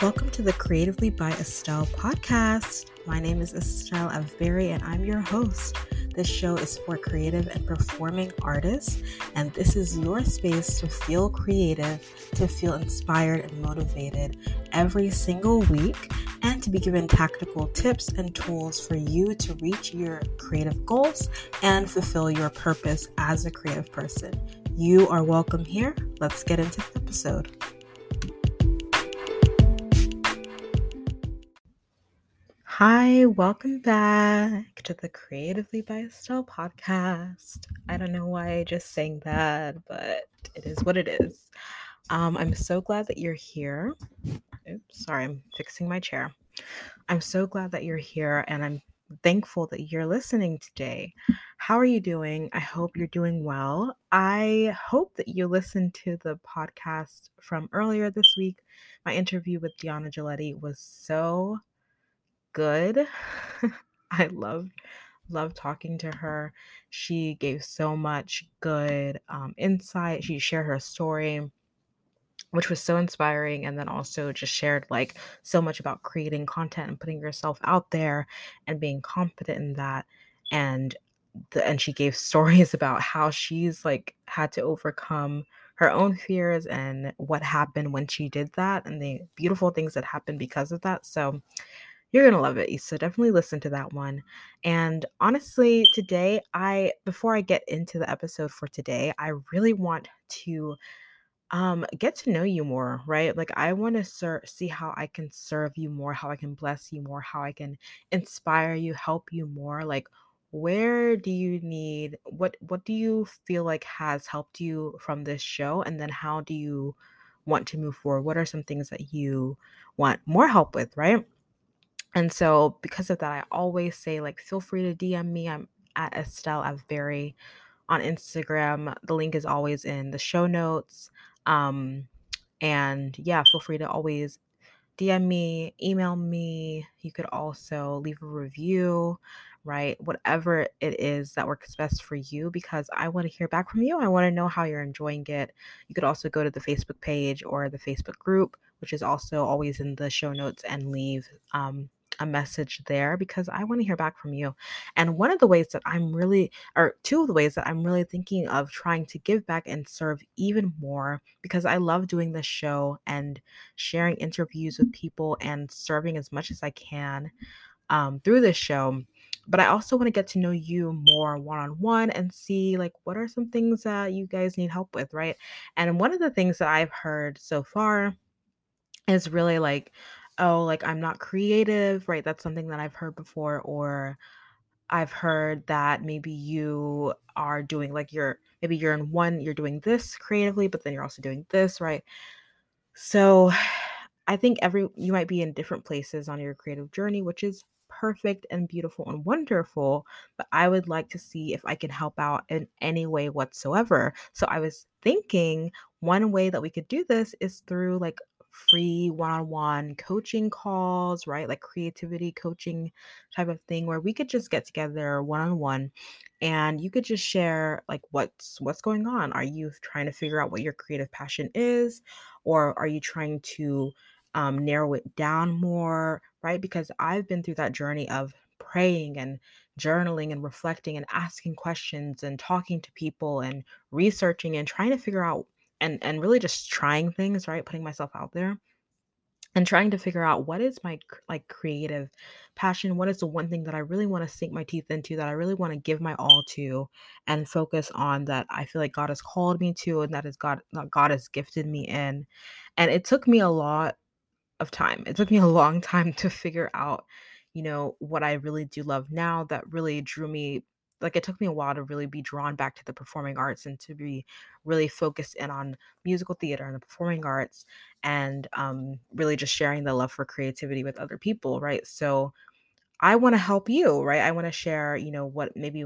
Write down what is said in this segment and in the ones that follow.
Welcome to the Creatively by Estelle podcast. My name is Estelle Avberry and I'm your host. This show is for creative and performing artists, and this is your space to feel creative, to feel inspired and motivated every single week, and to be given tactical tips and tools for you to reach your creative goals and fulfill your purpose as a creative person. You are welcome here. Let's get into the episode. Hi, welcome back to the Creatively by Estelle podcast. I don't know why I just sang that, but it is what it is. Um, I'm so glad that you're here. Oops, sorry, I'm fixing my chair. I'm so glad that you're here and I'm thankful that you're listening today. How are you doing? I hope you're doing well. I hope that you listened to the podcast from earlier this week. My interview with Diana Giletti was so good. I love love talking to her. She gave so much good um, insight. She shared her story, which was so inspiring, and then also just shared like so much about creating content and putting yourself out there and being confident in that. And the, and she gave stories about how she's like had to overcome her own fears and what happened when she did that and the beautiful things that happened because of that. So you're going to love it. So definitely listen to that one. And honestly, today, I, before I get into the episode for today, I really want to um get to know you more right like i want to ser- see how i can serve you more how i can bless you more how i can inspire you help you more like where do you need what what do you feel like has helped you from this show and then how do you want to move forward what are some things that you want more help with right and so because of that, I always say like feel free to DM me. I'm at Estelle Avberry on Instagram. The link is always in the show notes. Um, and yeah, feel free to always DM me, email me. You could also leave a review, right? Whatever it is that works best for you, because I want to hear back from you. I want to know how you're enjoying it. You could also go to the Facebook page or the Facebook group, which is also always in the show notes, and leave um, a message there because I want to hear back from you. And one of the ways that I'm really, or two of the ways that I'm really thinking of trying to give back and serve even more because I love doing this show and sharing interviews with people and serving as much as I can um, through this show. But I also want to get to know you more one on one and see, like, what are some things that you guys need help with, right? And one of the things that I've heard so far is really like, oh, like I'm not creative, right? That's something that I've heard before. Or I've heard that maybe you are doing like you're maybe you're in one, you're doing this creatively, but then you're also doing this, right? So I think every you might be in different places on your creative journey, which is perfect and beautiful and wonderful, but I would like to see if I can help out in any way whatsoever. So I was thinking one way that we could do this is through like free one-on-one coaching calls, right? Like creativity coaching type of thing where we could just get together one-on-one and you could just share like what's what's going on. Are you trying to figure out what your creative passion is or are you trying to um, narrow it down more, right? Because I've been through that journey of praying and journaling and reflecting and asking questions and talking to people and researching and trying to figure out and and really just trying things, right? Putting myself out there and trying to figure out what is my like creative passion what is the one thing that i really want to sink my teeth into that i really want to give my all to and focus on that i feel like god has called me to and that is god that god has gifted me in and it took me a lot of time it took me a long time to figure out you know what i really do love now that really drew me like it took me a while to really be drawn back to the performing arts and to be really focused in on musical theater and the performing arts and um, really just sharing the love for creativity with other people right? So i want to help you right? I want to share you know what maybe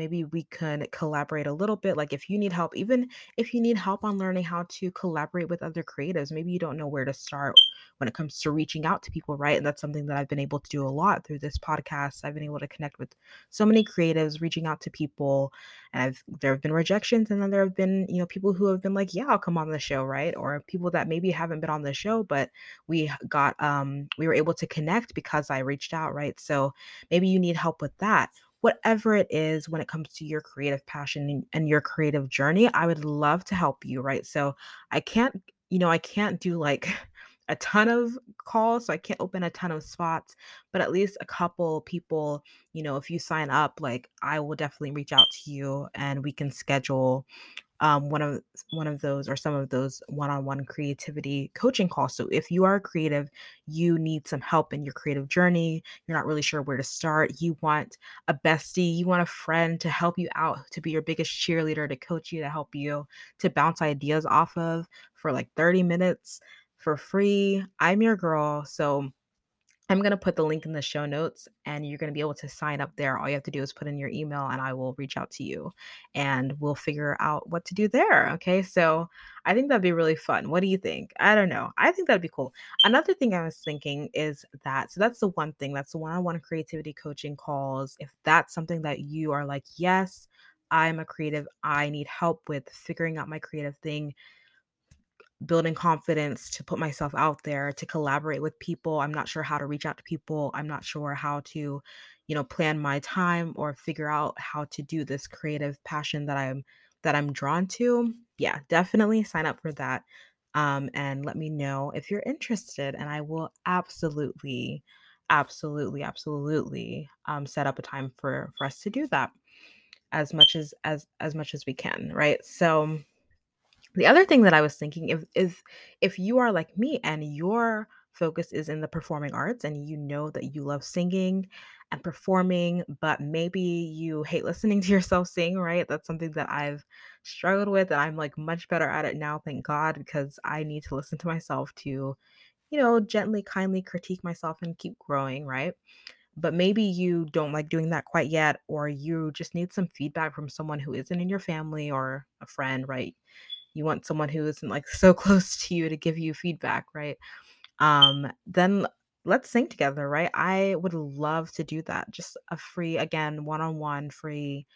maybe we can collaborate a little bit. Like if you need help, even if you need help on learning how to collaborate with other creatives, maybe you don't know where to start when it comes to reaching out to people, right? And that's something that I've been able to do a lot through this podcast. I've been able to connect with so many creatives, reaching out to people, and I've there have been rejections, and then there have been you know people who have been like, yeah, I'll come on the show, right? Or people that maybe haven't been on the show, but we got um we were able to connect because I reached out, right? So maybe you need help with that whatever it is when it comes to your creative passion and your creative journey, I would love to help you, right? So I can't, you know, I can't do like a ton of calls, so I can't open a ton of spots, but at least a couple people, you know, if you sign up, like I will definitely reach out to you and we can schedule um, one of one of those or some of those one-on-one creativity coaching calls. So if you are creative, you need some help in your creative journey, you're not really sure where to start, you want a bestie, you want a friend to help you out, to be your biggest cheerleader, to coach you, to help you, to bounce ideas off of for like 30 minutes for free. I'm your girl. So I'm going to put the link in the show notes and you're going to be able to sign up there. All you have to do is put in your email and I will reach out to you and we'll figure out what to do there. Okay. So I think that'd be really fun. What do you think? I don't know. I think that'd be cool. Another thing I was thinking is that, so that's the one thing, that's the one on one creativity coaching calls. If that's something that you are like, yes, I'm a creative, I need help with figuring out my creative thing building confidence to put myself out there to collaborate with people. I'm not sure how to reach out to people. I'm not sure how to you know plan my time or figure out how to do this creative passion that i'm that i'm drawn to. Yeah definitely sign up for that um, and let me know if you're interested and i will absolutely absolutely absolutely um, set up a time for for us to do that as much as as as much as we can right? So the other thing that I was thinking if is if you are like me and your focus is in the performing arts and you know that you love singing and performing, but maybe you hate listening to yourself sing, right? That's something that I've struggled with and I'm like much better at it now, thank God, because I need to listen to myself to, you know, gently, kindly critique myself and keep growing, right? But maybe you don't like doing that quite yet, or you just need some feedback from someone who isn't in your family or a friend, right? You want someone who isn't like so close to you to give you feedback, right? Um, then let's sing together, right? I would love to do that. Just a free, again, one on one, free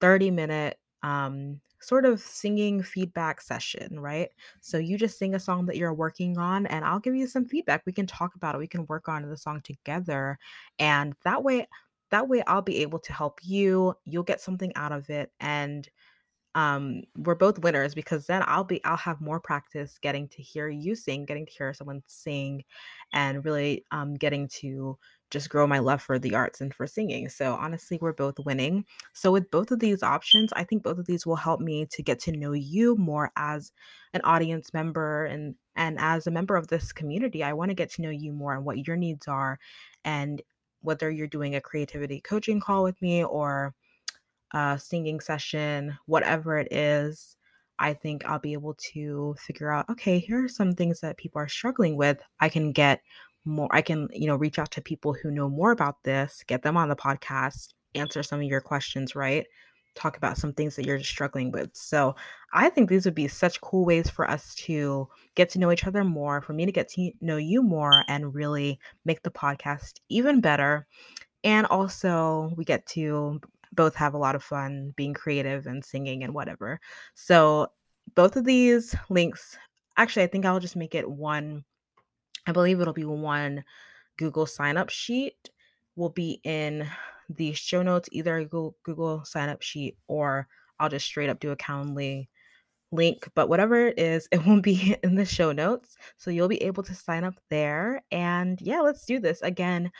30 minute um sort of singing feedback session, right? So you just sing a song that you're working on and I'll give you some feedback. We can talk about it. We can work on the song together. And that way that way I'll be able to help you. You'll get something out of it and um we're both winners because then I'll be I'll have more practice getting to hear you sing, getting to hear someone sing and really um getting to just grow my love for the arts and for singing. So honestly, we're both winning. So with both of these options, I think both of these will help me to get to know you more as an audience member and and as a member of this community. I want to get to know you more and what your needs are and whether you're doing a creativity coaching call with me or uh, singing session, whatever it is, I think I'll be able to figure out okay, here are some things that people are struggling with. I can get more, I can, you know, reach out to people who know more about this, get them on the podcast, answer some of your questions, right? Talk about some things that you're struggling with. So I think these would be such cool ways for us to get to know each other more, for me to get to know you more, and really make the podcast even better. And also, we get to both have a lot of fun being creative and singing and whatever. So both of these links, actually, I think I'll just make it one. I believe it'll be one Google sign up sheet will be in the show notes, either a Google, Google sign up sheet or I'll just straight up do a Calendly link. But whatever it is, it won't be in the show notes. So you'll be able to sign up there. And yeah, let's do this. Again,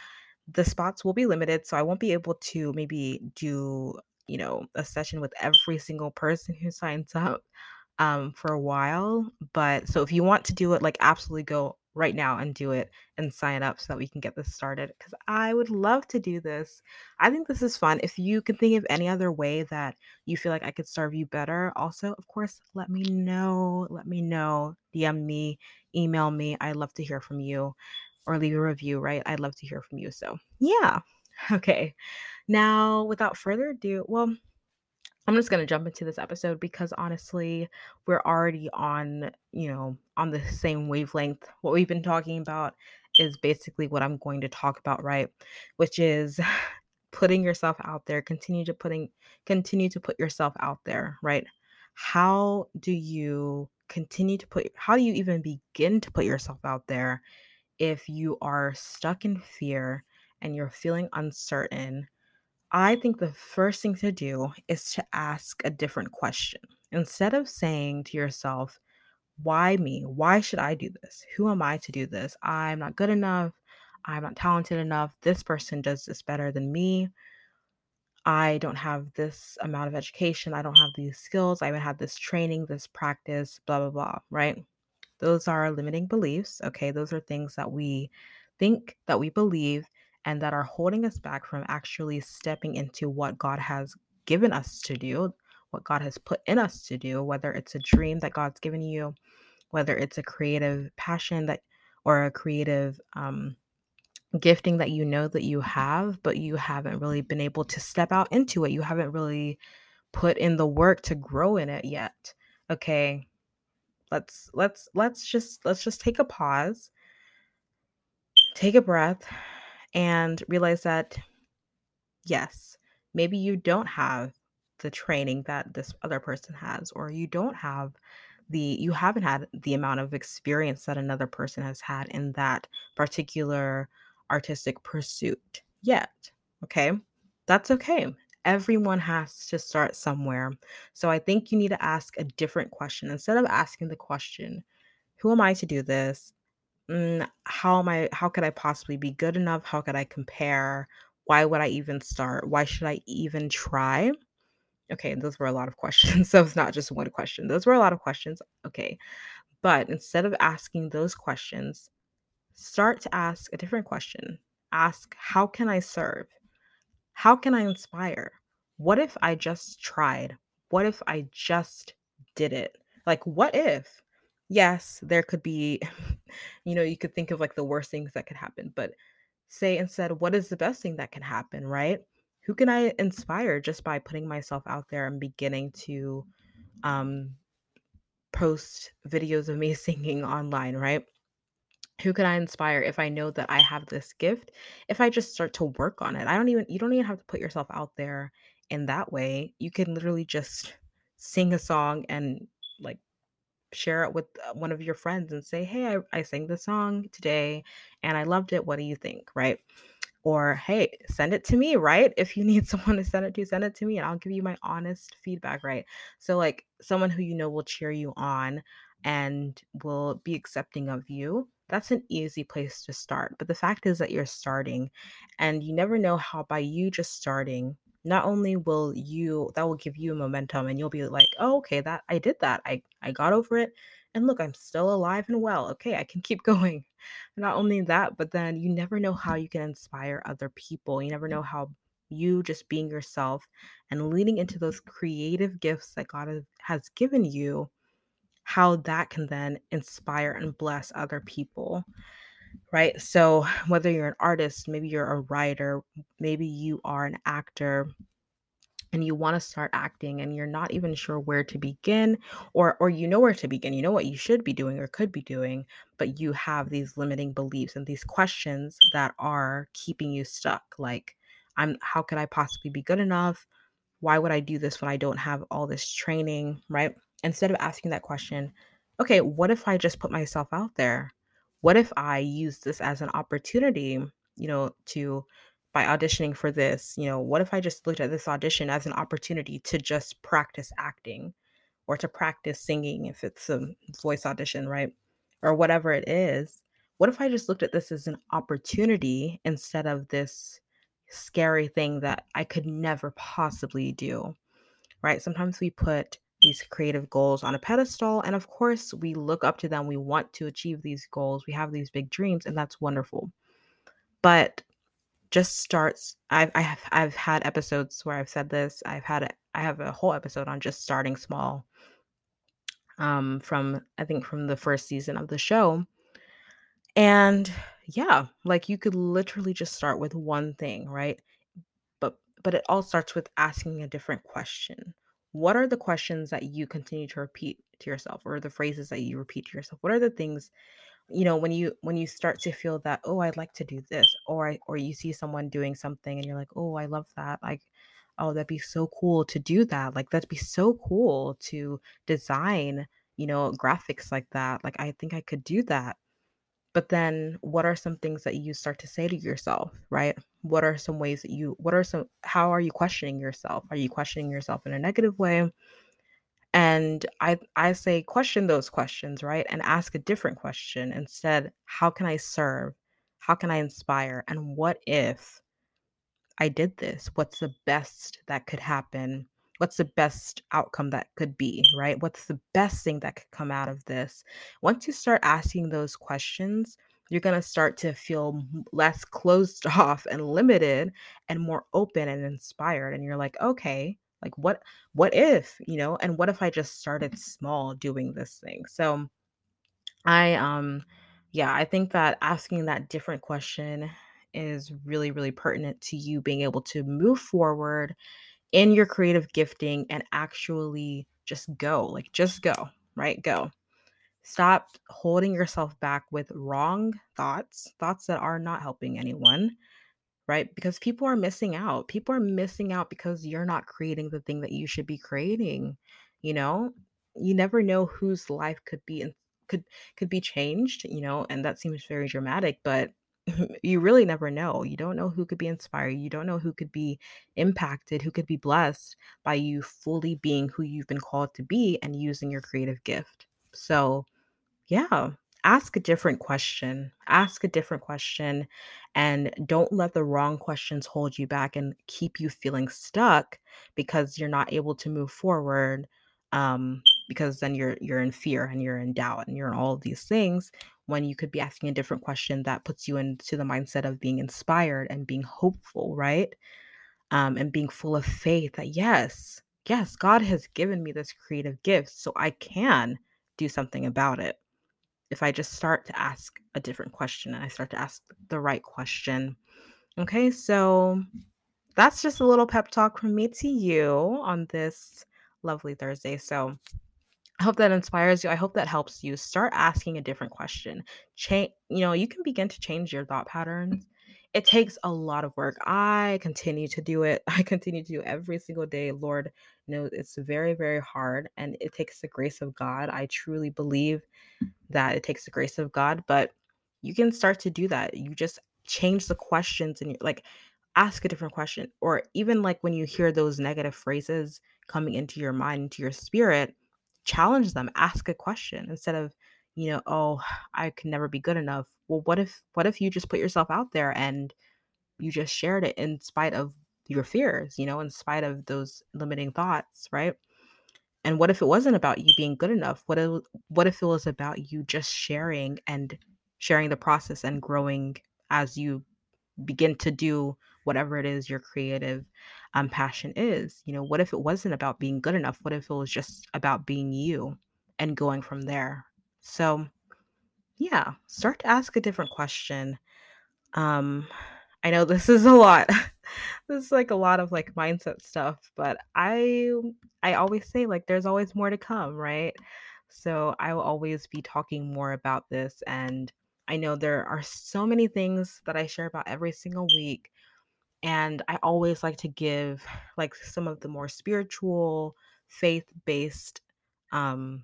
the spots will be limited, so I won't be able to maybe do, you know, a session with every single person who signs up um, for a while. But so if you want to do it, like absolutely go right now and do it and sign up so that we can get this started because I would love to do this. I think this is fun. If you can think of any other way that you feel like I could serve you better, also, of course, let me know. Let me know. DM me, email me. I love to hear from you or leave a review, right? I'd love to hear from you. So, yeah. Okay. Now, without further ado, well, I'm just going to jump into this episode because honestly, we're already on, you know, on the same wavelength. What we've been talking about is basically what I'm going to talk about, right? Which is putting yourself out there, continue to putting continue to put yourself out there, right? How do you continue to put how do you even begin to put yourself out there if you are stuck in fear and you're feeling uncertain I think the first thing to do is to ask a different question. Instead of saying to yourself, why me? Why should I do this? Who am I to do this? I'm not good enough. I'm not talented enough. This person does this better than me. I don't have this amount of education. I don't have these skills. I haven't had this training, this practice, blah, blah, blah, right? Those are limiting beliefs. Okay. Those are things that we think, that we believe, and that are holding us back from actually stepping into what God has given us to do, what God has put in us to do, whether it's a dream that God's given you, whether it's a creative passion that or a creative um, gifting that you know that you have, but you haven't really been able to step out into it. You haven't really put in the work to grow in it yet. Okay. Let's let's let's just let's just take a pause. Take a breath and realize that yes, maybe you don't have the training that this other person has or you don't have the you haven't had the amount of experience that another person has had in that particular artistic pursuit yet. Okay? That's okay. Everyone has to start somewhere. So I think you need to ask a different question. Instead of asking the question, who am I to do this? Mm, how am I how could I possibly be good enough? How could I compare? Why would I even start? Why should I even try? Okay, those were a lot of questions. So it's not just one question. Those were a lot of questions. Okay. But instead of asking those questions, start to ask a different question. Ask, how can I serve? How can I inspire? What if I just tried? What if I just did it? Like, what if? Yes, there could be, you know, you could think of like the worst things that could happen, but say instead, what is the best thing that can happen, right? Who can I inspire just by putting myself out there and beginning to um, post videos of me singing online, right? Who can I inspire if I know that I have this gift? If I just start to work on it, I don't even, you don't even have to put yourself out there in that way. You can literally just sing a song and like share it with uh, one of your friends and say, Hey, I, I sang the song today and I loved it. What do you think? Right. Or, hey, send it to me, right? If you need someone to send it to, send it to me and I'll give you my honest feedback, right? So, like, someone who you know will cheer you on and will be accepting of you, that's an easy place to start. But the fact is that you're starting and you never know how by you just starting, not only will you that will give you momentum and you'll be like, "Oh, okay, that I did that. I I got over it. And look, I'm still alive and well. Okay, I can keep going." Not only that, but then you never know how you can inspire other people. You never know how you just being yourself and leaning into those creative gifts that God has- has given you, how that can then inspire and bless other people right? So, whether you're an artist, maybe you're a writer, maybe you are an actor and you want to start acting and you're not even sure where to begin or or you know where to begin. You know what you should be doing or could be doing, but you have these limiting beliefs and these questions that are keeping you stuck. Like, I'm how could I possibly be good enough? Why would I do this when I don't have all this training, right? Instead of asking that question, okay, what if I just put myself out there? What if I use this as an opportunity, you know, to by auditioning for this, you know, what if I just looked at this audition as an opportunity to just practice acting or to practice singing if it's a voice audition, right? Or whatever it is. What if I just looked at this as an opportunity instead of this scary thing that I could never possibly do? right? Sometimes we put these creative goals on a pedestal, and of course, we look up to them. We want to achieve these goals. We have these big dreams, and that's wonderful. But just starts. I've I have I've had episodes where I've said this. I've had a, I have a whole episode on just starting small. Um, from I think from the first season of the show, and yeah, like you could literally just start with one thing, right? But but it all starts with asking a different question what are the questions that you continue to repeat to yourself or the phrases that you repeat to yourself? What are the things you know when you when you start to feel that oh i'd like to do this or I, or you see someone doing something and you're like oh i love that like oh that'd be so cool to do that like that'd be so cool to design you know graphics like that like i think i could do that but then what are some things that you start to say to yourself right what are some ways that you what are some how are you questioning yourself are you questioning yourself in a negative way and I I say question those questions, right? And ask a different question instead, how can I serve? How can I inspire? And what if I did this? What's the best that could happen? What's the best outcome that could be, right? What's the best thing that could come out of this? Once you start asking those questions, you're going to start to feel less closed off and limited and more open and inspired. And you're like, okay, like what what if, you know, and what if I just started small doing this thing? So I um yeah, I think that asking that different question is really really pertinent to you being able to move forward in your creative gifting and actually just go. Like just go, right? Go. Stop holding yourself back with wrong thoughts, thoughts that are not helping anyone right? Because people are missing out. People are missing out because you're not creating the thing that you should be creating. You know, you never know whose life could be and could could be changed, you know, and that seems very dramatic, but you really never know. You don't know who could be inspired. You don't know who could be impacted, who could be blessed by you fully being who you've been called to be and using your creative gift. So, yeah. Ask a different question. Ask a different question and don't let the wrong questions hold you back and keep you feeling stuck because you're not able to move forward. Um, because then you're you're in fear and you're in doubt and you're in all of these things when you could be asking a different question that puts you into the mindset of being inspired and being hopeful, right? Um, and being full of faith that yes, yes, God has given me this creative gift, so I can do something about it if I just start to ask a different question and I start to ask the right question. Okay, so that's just a little pep talk from me to you on this lovely Thursday. So I hope that inspires you. I hope that helps you start asking a different question. Change, you know, you can begin to change your thought patterns. It takes a lot of work. I continue to do it. I continue to do every single day. Lord knows it's very, very hard and it takes the grace of God. I truly believe that it takes the grace of God, but you can start to do that. You just change the questions and you like ask a different question or even like when you hear those negative phrases coming into your mind, into your spirit, challenge them, ask a question instead of, you know, oh, I can never be good enough. Well, what if what if you just put yourself out there and you just shared it in spite of your fears, you know, in spite of those limiting thoughts, right? And what if it wasn't about you being good enough? What if, what if it was about you just sharing and sharing the process and growing as you begin to do whatever it is your creative um, passion is? You know, what if it wasn't about being good enough? What if it was just about being you and going from there? So, yeah, start to ask a different question. Um, I know this is a lot. this is like a lot of like mindset stuff, but I I always say like there's always more to come, right? So I will always be talking more about this and I know there are so many things that I share about every single week and I always like to give like some of the more spiritual, faith-based um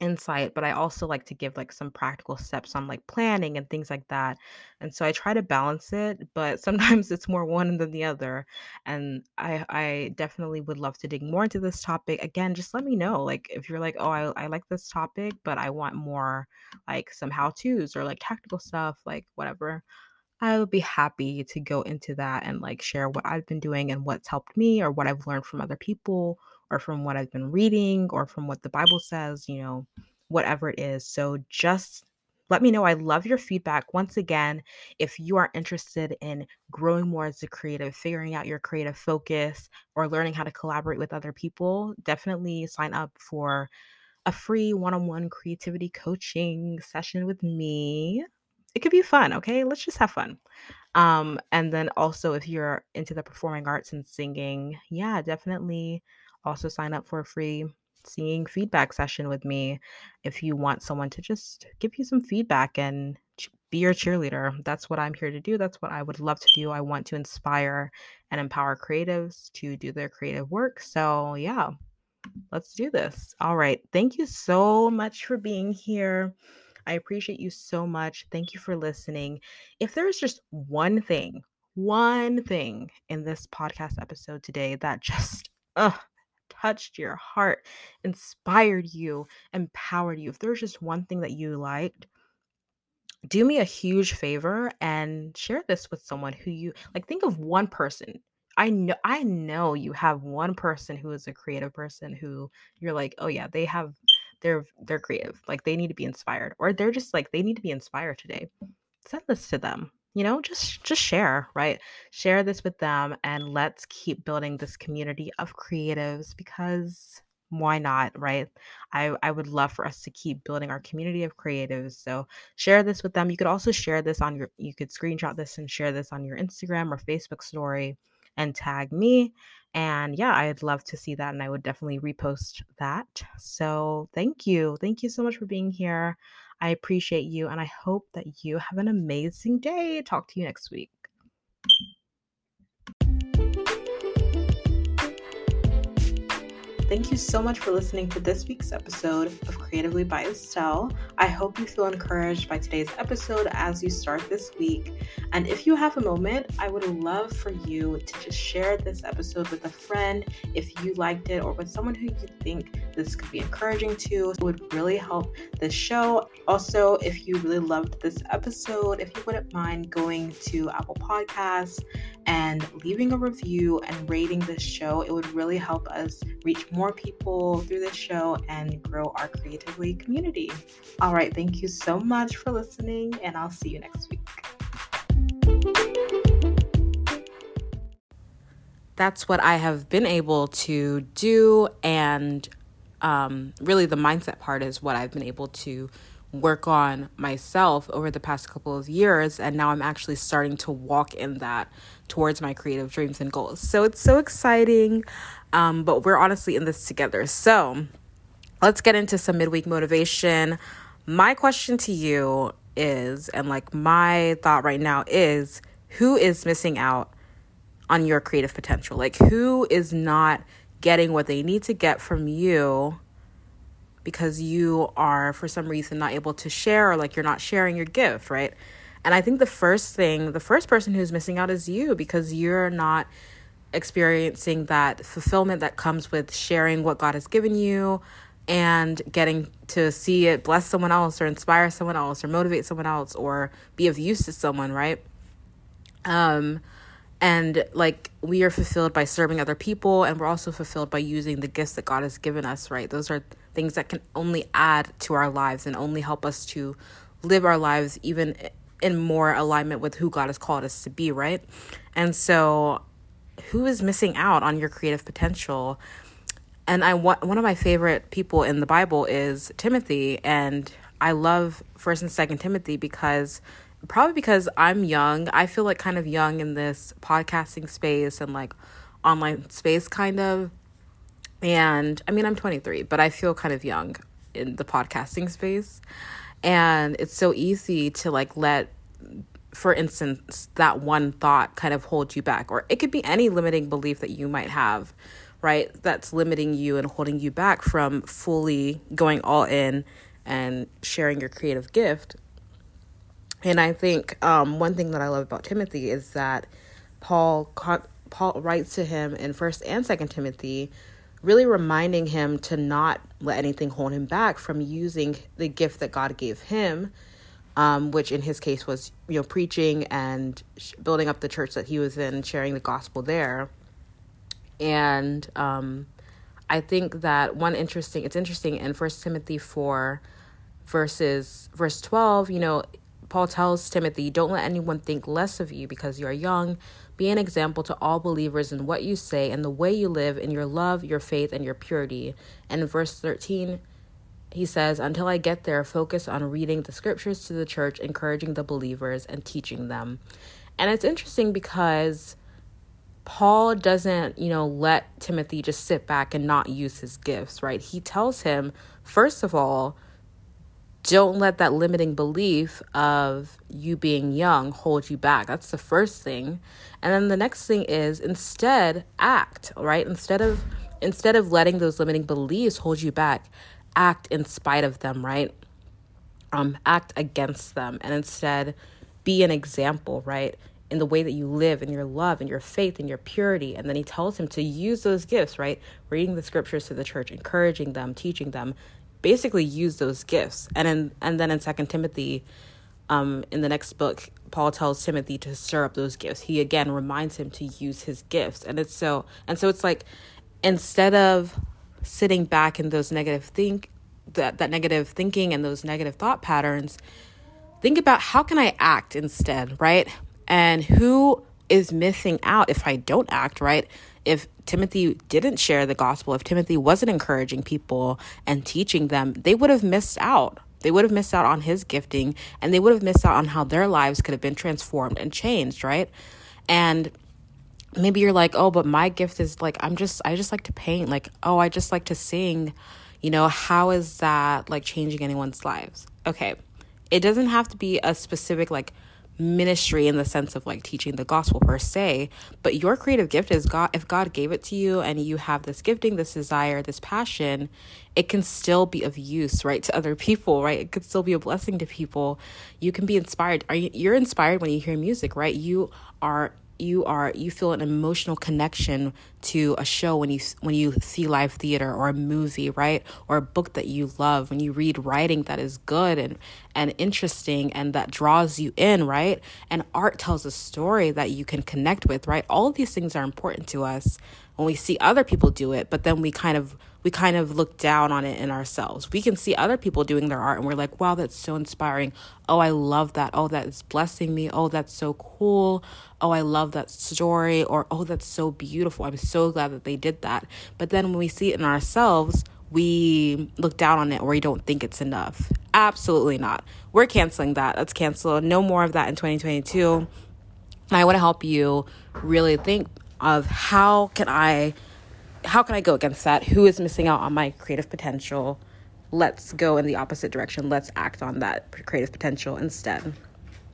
insight, but I also like to give like some practical steps on like planning and things like that. And so I try to balance it, but sometimes it's more one than the other. And I I definitely would love to dig more into this topic. Again, just let me know. Like if you're like, oh, I, I like this topic, but I want more like some how-tos or like tactical stuff, like whatever. I would be happy to go into that and like share what I've been doing and what's helped me or what I've learned from other people or from what I've been reading or from what the Bible says, you know, whatever it is. So just let me know. I love your feedback. Once again, if you are interested in growing more as a creative, figuring out your creative focus, or learning how to collaborate with other people, definitely sign up for a free one on one creativity coaching session with me it could be fun, okay? Let's just have fun. Um, and then also if you're into the performing arts and singing, yeah, definitely also sign up for a free singing feedback session with me if you want someone to just give you some feedback and be your cheerleader. That's what I'm here to do. That's what I would love to do. I want to inspire and empower creatives to do their creative work. So, yeah, let's do this. All right. Thank you so much for being here. I appreciate you so much. Thank you for listening. If there's just one thing, one thing in this podcast episode today that just touched your heart, inspired you, empowered you, if there's just one thing that you liked, do me a huge favor and share this with someone who you like think of one person i know i know you have one person who is a creative person who you're like oh yeah they have they're they're creative like they need to be inspired or they're just like they need to be inspired today. Send this to them you know just just share right? Share this with them and let's keep building this community of creatives because why not right? I i would love for us to keep building our community of creatives so share this with them. You could also share this on your you could screenshot this and share this on your instagram or facebook story and tag me and yeah i'd love to see that and i would definitely repost that. So thank you. Thank you so much for being here. I appreciate you and i hope that you have an amazing day. Talk to you next week Thank you so much for listening to this week's episode of Creatively by Estelle. I hope you feel encouraged by today's episode as you start this week. And if you have a moment, I would love for you to just share this episode with a friend if you liked it or with someone who you think this could be encouraging to. It would really help this show. Also, if you really loved this episode, if you wouldn't mind going to Apple Podcasts and leaving a review and rating this show, it would really help us reach more people through this show and grow our creatively community. All right, thank you so much for listening, and I'll see you next week. That's what I have been able to do, and um, really the mindset part is what I've been able to work on myself over the past couple of years and now I'm actually starting to walk in that towards my creative dreams and goals. So it's so exciting. Um, but we're honestly in this together. So let's get into some midweek motivation. My question to you is, and like my thought right now is, who is missing out on your creative potential? Like, who is not getting what they need to get from you because you are, for some reason, not able to share or like you're not sharing your gift, right? And I think the first thing, the first person who's missing out is you because you're not experiencing that fulfillment that comes with sharing what God has given you and getting to see it bless someone else or inspire someone else or motivate someone else or be of use to someone, right? Um and like we are fulfilled by serving other people and we're also fulfilled by using the gifts that God has given us, right? Those are things that can only add to our lives and only help us to live our lives even in more alignment with who God has called us to be, right? And so who is missing out on your creative potential? And I want one of my favorite people in the Bible is Timothy, and I love First and Second Timothy because probably because I'm young. I feel like kind of young in this podcasting space and like online space, kind of. And I mean, I'm 23, but I feel kind of young in the podcasting space. And it's so easy to like let for instance, that one thought kind of holds you back, or it could be any limiting belief that you might have, right? That's limiting you and holding you back from fully going all in and sharing your creative gift. And I think um, one thing that I love about Timothy is that Paul Paul writes to him in First and Second Timothy, really reminding him to not let anything hold him back from using the gift that God gave him um, which in his case was you know preaching and building up the church that he was in, sharing the gospel there. And um, I think that one interesting it's interesting in First Timothy four, verses verse twelve. You know, Paul tells Timothy, "Don't let anyone think less of you because you are young." Be an example to all believers in what you say and the way you live, in your love, your faith, and your purity. And in verse 13, he says, Until I get there, focus on reading the scriptures to the church, encouraging the believers, and teaching them. And it's interesting because Paul doesn't, you know, let Timothy just sit back and not use his gifts, right? He tells him, first of all, don't let that limiting belief of you being young hold you back. That's the first thing. And then the next thing is instead act, right? Instead of instead of letting those limiting beliefs hold you back, act in spite of them, right? Um act against them and instead be an example, right? In the way that you live, in your love, in your faith, in your purity. And then he tells him to use those gifts, right? Reading the scriptures to the church, encouraging them, teaching them, basically use those gifts. And in, and then in Second Timothy, um, in the next book, Paul tells Timothy to stir up those gifts. He again reminds him to use his gifts. And it's so and so it's like instead of sitting back in those negative think that, that negative thinking and those negative thought patterns, think about how can I act instead, right? And who is missing out if I don't act, right? if Timothy didn't share the gospel, if Timothy wasn't encouraging people and teaching them, they would have missed out. They would have missed out on his gifting and they would have missed out on how their lives could have been transformed and changed, right? And maybe you're like, "Oh, but my gift is like I'm just I just like to paint. Like, oh, I just like to sing." You know, how is that like changing anyone's lives? Okay. It doesn't have to be a specific like ministry in the sense of like teaching the gospel per se but your creative gift is god if god gave it to you and you have this gifting this desire this passion it can still be of use right to other people right? It could still be a blessing to people. You can be inspired. Are you, you're inspired when you hear music right? You are you are you feel an emotional connection to a show when you when you see live theater or a movie right? Or a book that you love when you read writing that is good and and interesting and that draws you in right? And art tells a story that you can connect with right? All these things are important to us when we see other people do it but then we kind of we kind of look down on it in ourselves. We can see other people doing their art and we're like, wow, that's so inspiring. Oh, I love that. Oh, that is blessing me. Oh, that's so cool. Oh, I love that story. Or, oh, that's so beautiful. I'm so glad that they did that. But then when we see it in ourselves, we look down on it or we don't think it's enough. Absolutely not. We're canceling that. That's canceled. No more of that in 2022. And I want to help you really think of how can I how can I go against that? Who is missing out on my creative potential? Let's go in the opposite direction. Let's act on that creative potential instead.